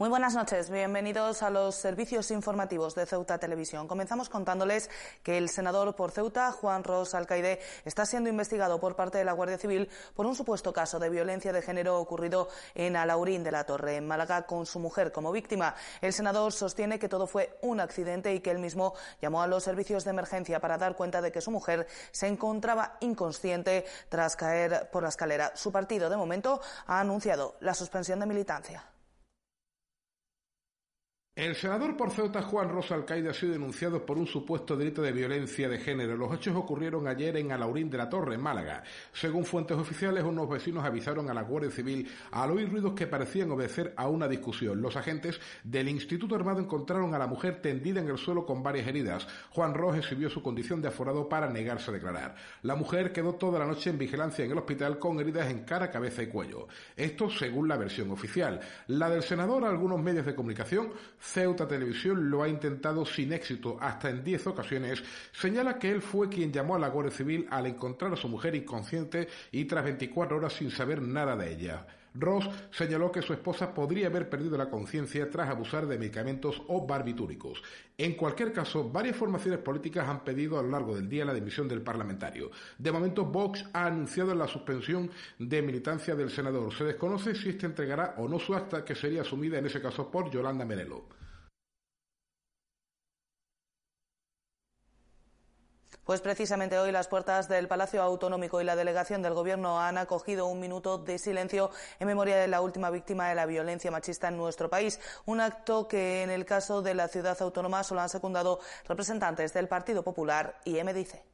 Muy buenas noches, bienvenidos a los servicios informativos de Ceuta Televisión. Comenzamos contándoles que el senador por Ceuta, Juan Ros Alcaide, está siendo investigado por parte de la Guardia Civil por un supuesto caso de violencia de género ocurrido en Alaurín de la Torre, en Málaga, con su mujer como víctima. El senador sostiene que todo fue un accidente y que él mismo llamó a los servicios de emergencia para dar cuenta de que su mujer se encontraba inconsciente tras caer por la escalera. Su partido, de momento, ha anunciado la suspensión de militancia. El senador por Ceuta Juan Rosa Alcaide ha sido denunciado por un supuesto delito de violencia de género. Los hechos ocurrieron ayer en Alaurín de la Torre, en Málaga. Según fuentes oficiales, unos vecinos avisaron a la Guardia Civil al oír ruidos que parecían obedecer a una discusión. Los agentes del Instituto Armado encontraron a la mujer tendida en el suelo con varias heridas. Juan Rojas exhibió su condición de aforado para negarse a declarar. La mujer quedó toda la noche en vigilancia en el hospital con heridas en cara, cabeza y cuello. Esto según la versión oficial. La del senador, algunos medios de comunicación Ceuta Televisión lo ha intentado sin éxito hasta en 10 ocasiones, señala que él fue quien llamó a la Guardia Civil al encontrar a su mujer inconsciente y tras 24 horas sin saber nada de ella. Ross señaló que su esposa podría haber perdido la conciencia tras abusar de medicamentos o barbitúricos. En cualquier caso, varias formaciones políticas han pedido a lo largo del día la dimisión del parlamentario. De momento, Vox ha anunciado la suspensión de militancia del senador. Se desconoce si éste entregará o no su acta, que sería asumida en ese caso por Yolanda Merelo. Pues precisamente hoy las puertas del Palacio Autonómico y la delegación del Gobierno han acogido un minuto de silencio en memoria de la última víctima de la violencia machista en nuestro país. Un acto que en el caso de la ciudad autónoma solo han secundado representantes del Partido Popular y MDC.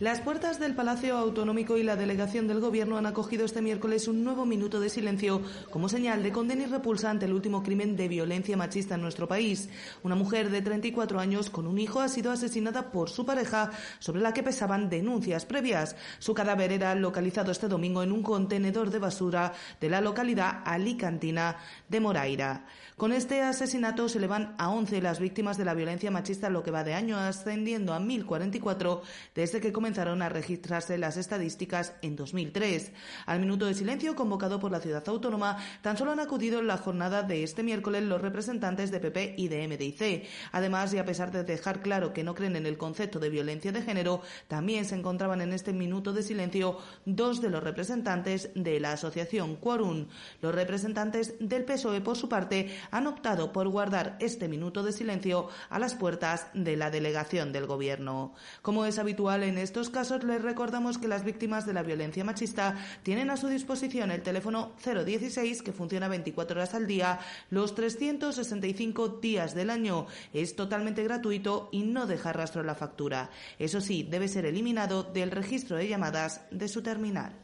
Las puertas del Palacio Autonómico y la delegación del Gobierno han acogido este miércoles un nuevo minuto de silencio como señal de condena y repulsa ante el último crimen de violencia machista en nuestro país. Una mujer de 34 años con un hijo ha sido asesinada por su pareja, sobre la que pesaban denuncias previas. Su cadáver era localizado este domingo en un contenedor de basura de la localidad alicantina de Moraira. Con este asesinato se elevan a 11 las víctimas de la violencia machista, lo que va de año ascendiendo a 1.044 desde que comenzaron a registrarse las estadísticas en 2003. Al minuto de silencio convocado por la ciudad autónoma, tan solo han acudido en la jornada de este miércoles los representantes de PP y de MDIC. Además, y a pesar de dejar claro que no creen en el concepto de violencia de género, también se encontraban en este minuto de silencio dos de los representantes de la asociación Quorum. Los representantes del PSOE, por su parte, han optado por guardar este minuto de silencio a las puertas de la delegación del Gobierno. Como es habitual en este estos casos les recordamos que las víctimas de la violencia machista tienen a su disposición el teléfono 016 que funciona 24 horas al día, los 365 días del año. Es totalmente gratuito y no deja rastro en la factura. Eso sí, debe ser eliminado del registro de llamadas de su terminal.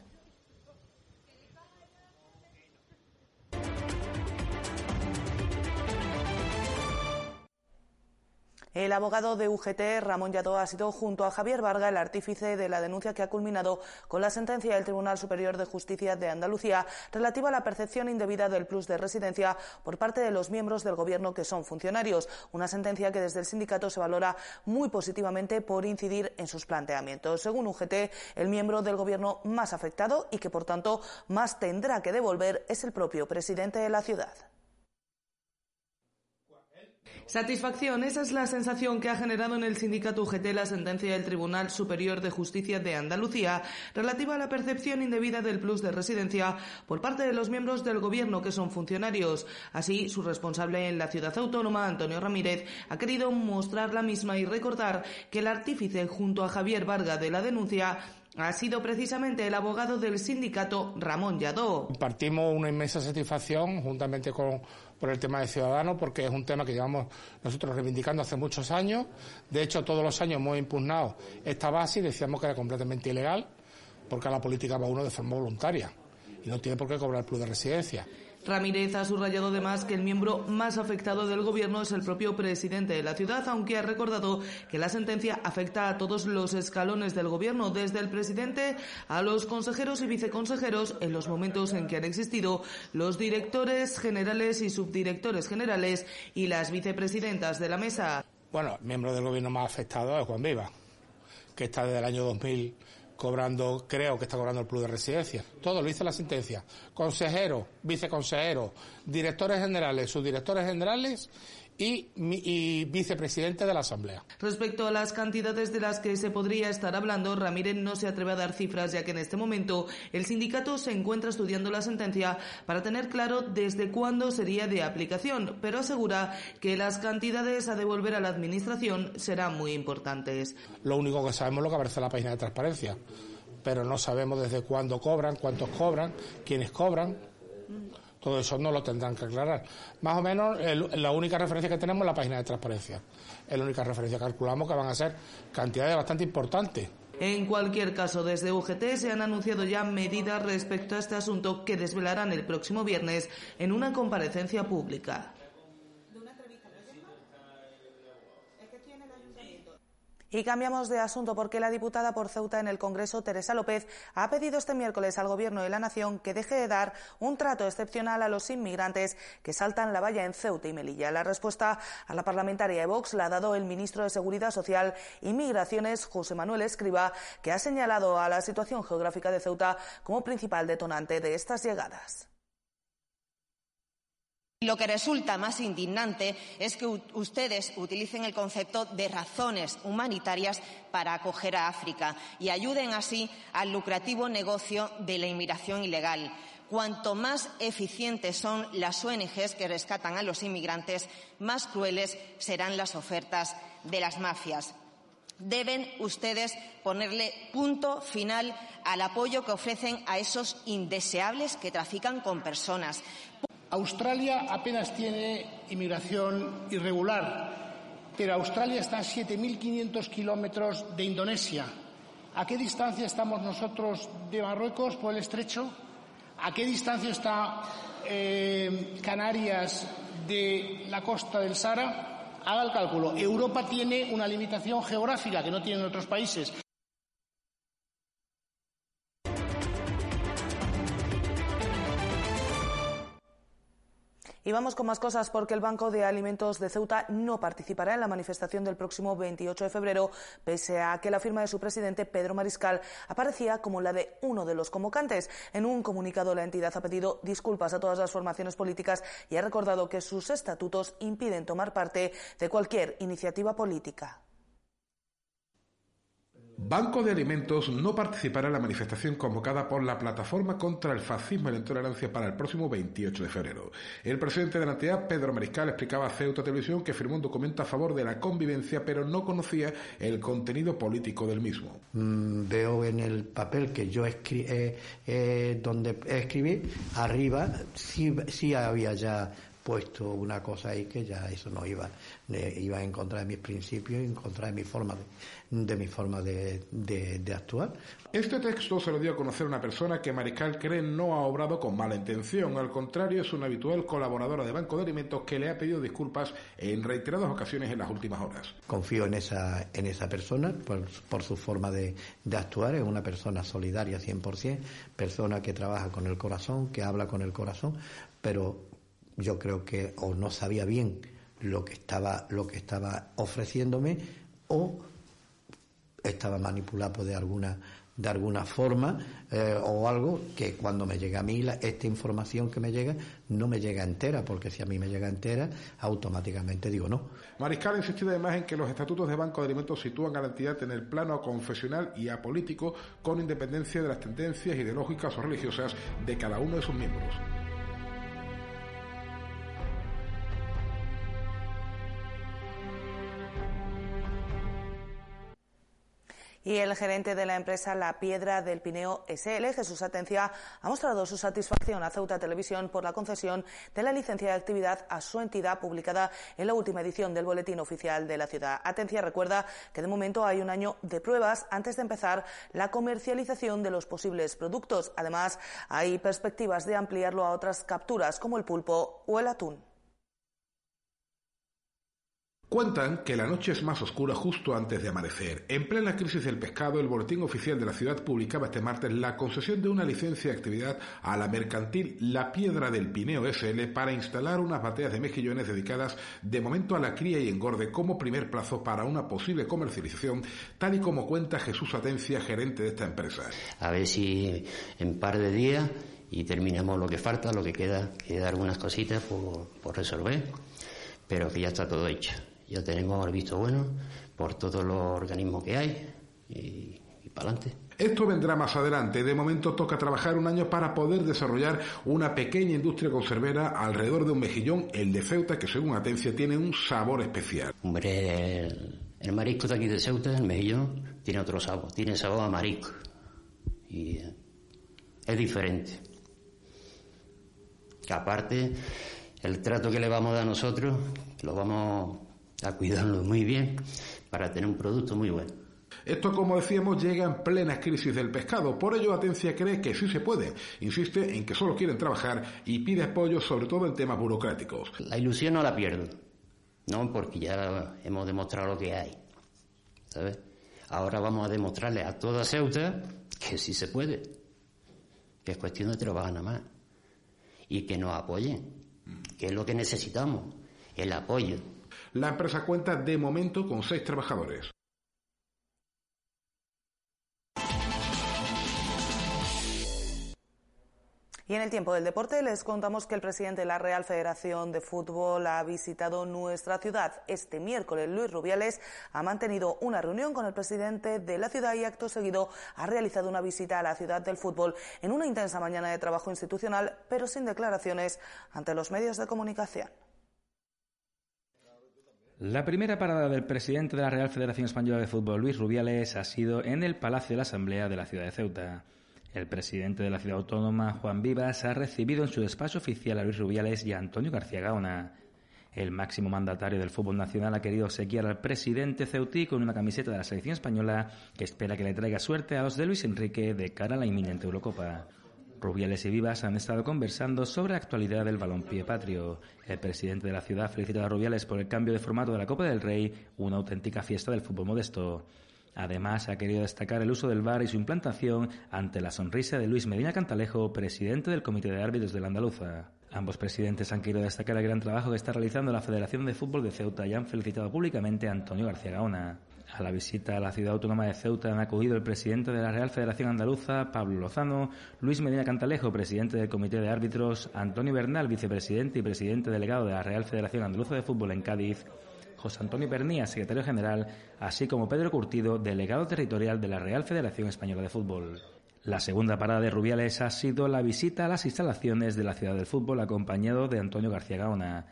El abogado de UGT, Ramón Yadó, ha sido junto a Javier Varga el artífice de la denuncia que ha culminado con la sentencia del Tribunal Superior de Justicia de Andalucía relativa a la percepción indebida del plus de residencia por parte de los miembros del Gobierno que son funcionarios. Una sentencia que desde el sindicato se valora muy positivamente por incidir en sus planteamientos. Según UGT, el miembro del Gobierno más afectado y que, por tanto, más tendrá que devolver es el propio presidente de la ciudad. Satisfacción, esa es la sensación que ha generado en el sindicato UGT la sentencia del Tribunal Superior de Justicia de Andalucía relativa a la percepción indebida del plus de residencia por parte de los miembros del Gobierno que son funcionarios. Así, su responsable en la ciudad autónoma, Antonio Ramírez, ha querido mostrar la misma y recordar que el artífice junto a Javier Varga de la denuncia ha sido precisamente el abogado del sindicato Ramón Yadó. Partimos una inmensa satisfacción juntamente con por el tema de Ciudadanos, porque es un tema que llevamos nosotros reivindicando hace muchos años. De hecho, todos los años hemos impugnado esta base y decíamos que era completamente ilegal, porque a la política va uno de forma voluntaria y no tiene por qué cobrar el plus de residencia. Ramírez ha subrayado además que el miembro más afectado del gobierno es el propio presidente de la ciudad, aunque ha recordado que la sentencia afecta a todos los escalones del gobierno, desde el presidente a los consejeros y viceconsejeros, en los momentos en que han existido los directores generales y subdirectores generales y las vicepresidentas de la mesa. Bueno, el miembro del gobierno más afectado es Juan Viva, que está desde el año 2000 cobrando, creo que está cobrando el plus de residencia. Todo lo dice la sentencia. Consejeros, viceconsejeros, directores generales, subdirectores generales y, vicepresidente de la Asamblea. Respecto a las cantidades de las que se podría estar hablando, Ramírez no se atreve a dar cifras, ya que en este momento el sindicato se encuentra estudiando la sentencia para tener claro desde cuándo sería de aplicación, pero asegura que las cantidades a devolver a la Administración serán muy importantes. Lo único que sabemos es lo que aparece en la página de transparencia, pero no sabemos desde cuándo cobran, cuántos cobran, quiénes cobran. Todo eso no lo tendrán que aclarar. Más o menos la única referencia que tenemos es la página de transparencia. Es la única referencia calculamos que van a ser cantidades bastante importantes. En cualquier caso, desde UGT se han anunciado ya medidas respecto a este asunto que desvelarán el próximo viernes en una comparecencia pública. Y cambiamos de asunto porque la diputada por Ceuta en el Congreso, Teresa López, ha pedido este miércoles al Gobierno de la Nación que deje de dar un trato excepcional a los inmigrantes que saltan la valla en Ceuta y Melilla. La respuesta a la parlamentaria de Vox la ha dado el ministro de Seguridad Social y Migraciones, José Manuel Escriba, que ha señalado a la situación geográfica de Ceuta como principal detonante de estas llegadas. Lo que resulta más indignante es que ustedes utilicen el concepto de razones humanitarias para acoger a África y ayuden así al lucrativo negocio de la inmigración ilegal. Cuanto más eficientes son las ONGs que rescatan a los inmigrantes, más crueles serán las ofertas de las mafias. Deben ustedes ponerle punto final al apoyo que ofrecen a esos indeseables que trafican con personas. Australia apenas tiene inmigración irregular, pero Australia está a 7.500 kilómetros de Indonesia. ¿A qué distancia estamos nosotros de Marruecos por el estrecho? ¿A qué distancia está eh, Canarias de la costa del Sahara? Haga el cálculo. Europa tiene una limitación geográfica que no tienen otros países. Y vamos con más cosas porque el Banco de Alimentos de Ceuta no participará en la manifestación del próximo 28 de febrero, pese a que la firma de su presidente, Pedro Mariscal, aparecía como la de uno de los convocantes. En un comunicado, la entidad ha pedido disculpas a todas las formaciones políticas y ha recordado que sus estatutos impiden tomar parte de cualquier iniciativa política. Banco de Alimentos no participará en la manifestación convocada por la Plataforma contra el Fascismo y la Intolerancia para el próximo 28 de febrero. El presidente de la entidad, Pedro Mariscal, explicaba a Ceuta Televisión que firmó un documento a favor de la convivencia, pero no conocía el contenido político del mismo. Mm, veo en el papel que yo escribí, eh, eh, donde escribí, arriba sí había ya puesto una cosa ahí que ya eso no iba, iba en contra de mis principios en contra de mi forma de, mi forma de, de, actuar. Este texto se lo dio a conocer una persona que Mariscal cree no ha obrado con mala intención, al contrario es una habitual colaboradora de Banco de Alimentos que le ha pedido disculpas en reiteradas ocasiones en las últimas horas. Confío en esa, en esa persona por, por su forma de, de actuar, es una persona solidaria 100%, persona que trabaja con el corazón, que habla con el corazón, pero yo creo que o no sabía bien lo que estaba, lo que estaba ofreciéndome o estaba manipulado de alguna de alguna forma eh, o algo que cuando me llega a mí esta información que me llega no me llega entera porque si a mí me llega entera automáticamente digo no. Mariscal insiste además en que los estatutos de Banco de Alimentos sitúan a la entidad en el plano confesional y apolítico con independencia de las tendencias ideológicas o religiosas de cada uno de sus miembros. Y el gerente de la empresa La Piedra del Pineo SL, Jesús Atencia, ha mostrado su satisfacción a Ceuta Televisión por la concesión de la licencia de actividad a su entidad publicada en la última edición del Boletín Oficial de la Ciudad. Atencia recuerda que de momento hay un año de pruebas antes de empezar la comercialización de los posibles productos. Además, hay perspectivas de ampliarlo a otras capturas como el pulpo o el atún. Cuentan que la noche es más oscura justo antes de amanecer. En plena crisis del pescado, el Boletín Oficial de la Ciudad publicaba este martes la concesión de una licencia de actividad a la mercantil La Piedra del Pineo SL para instalar unas bateas de mejillones dedicadas de momento a la cría y engorde como primer plazo para una posible comercialización, tal y como cuenta Jesús Atencia, gerente de esta empresa. A ver si en par de días y terminamos lo que falta, lo que queda, queda algunas cositas por, por resolver, pero que ya está todo hecho ya tenemos el visto bueno por todos los organismos que hay y, para adelante. Esto vendrá más adelante. De momento toca trabajar un año para poder desarrollar una pequeña industria conservera alrededor de un mejillón, el de Ceuta, que según Atencia tiene un sabor especial. Hombre, el, marisco de aquí de Ceuta, el mejillón, tiene otro sabor, tiene sabor a marisco. Y es diferente. Aparte, el trato que le vamos a dar nosotros, lo vamos a cuidarlo muy bien para tener un producto muy bueno. Esto, como decíamos, llega en plena crisis del pescado. Por ello, Atencia cree que sí se puede. Insiste en que solo quieren trabajar y pide apoyo, sobre todo en temas burocráticos. La ilusión no la pierdo, ¿no? Porque ya hemos demostrado lo que hay. ¿Sabes? Ahora vamos a demostrarle a toda Ceuta que sí se puede. Que es cuestión de trabajar nada más. Y que nos apoyen. Que es lo que necesitamos. El apoyo. La empresa cuenta de momento con seis trabajadores. Y en el tiempo del deporte les contamos que el presidente de la Real Federación de Fútbol ha visitado nuestra ciudad. Este miércoles, Luis Rubiales ha mantenido una reunión con el presidente de la ciudad y acto seguido ha realizado una visita a la ciudad del fútbol en una intensa mañana de trabajo institucional, pero sin declaraciones ante los medios de comunicación. La primera parada del presidente de la Real Federación Española de Fútbol, Luis Rubiales, ha sido en el Palacio de la Asamblea de la ciudad de Ceuta. El presidente de la ciudad autónoma, Juan Vivas, ha recibido en su despacho oficial a Luis Rubiales y a Antonio García Gaona. El máximo mandatario del fútbol nacional ha querido obsequiar al presidente ceutí con una camiseta de la selección española que espera que le traiga suerte a los de Luis Enrique de cara a la inminente Eurocopa. Rubiales y Vivas han estado conversando sobre la actualidad del balompié patrio. El presidente de la ciudad felicita a Rubiales por el cambio de formato de la Copa del Rey, una auténtica fiesta del fútbol modesto. Además, ha querido destacar el uso del VAR y su implantación ante la sonrisa de Luis Medina Cantalejo, presidente del Comité de Árbitros de la Andaluza. Ambos presidentes han querido destacar el gran trabajo que está realizando la Federación de Fútbol de Ceuta y han felicitado públicamente a Antonio García Gaona. A la visita a la ciudad autónoma de Ceuta han acudido el presidente de la Real Federación Andaluza, Pablo Lozano, Luis Medina Cantalejo, presidente del Comité de Árbitros, Antonio Bernal, vicepresidente y presidente delegado de la Real Federación Andaluza de Fútbol en Cádiz, José Antonio Pernía, secretario general, así como Pedro Curtido, delegado territorial de la Real Federación Española de Fútbol. La segunda parada de Rubiales ha sido la visita a las instalaciones de la Ciudad del Fútbol acompañado de Antonio García Gaona.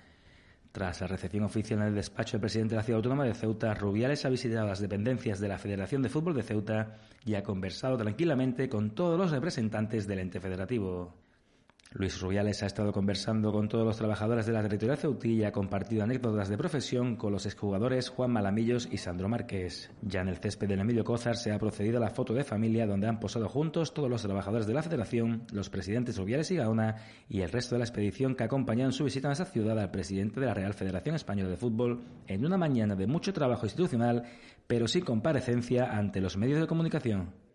Tras la recepción oficial en el despacho del presidente de la Ciudad Autónoma de Ceuta, Rubiales ha visitado las dependencias de la Federación de Fútbol de Ceuta y ha conversado tranquilamente con todos los representantes del ente federativo. Luis Rubiales ha estado conversando con todos los trabajadores de la territorial ceutí y ha compartido anécdotas de profesión con los exjugadores Juan Malamillos y Sandro Márquez. Ya en el césped del Emilio Cózar se ha procedido a la foto de familia donde han posado juntos todos los trabajadores de la federación, los presidentes Rubiales y Gaona y el resto de la expedición que acompañado en su visita a esa ciudad al presidente de la Real Federación Española de Fútbol en una mañana de mucho trabajo institucional, pero sin comparecencia ante los medios de comunicación.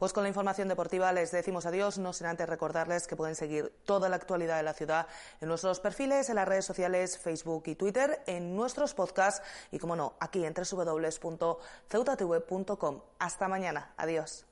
Pues con la información deportiva les decimos adiós, no sin antes recordarles que pueden seguir toda la actualidad de la ciudad en nuestros perfiles, en las redes sociales, Facebook y Twitter, en nuestros podcasts y, como no, aquí en www.ceutatv.com. Hasta mañana. Adiós.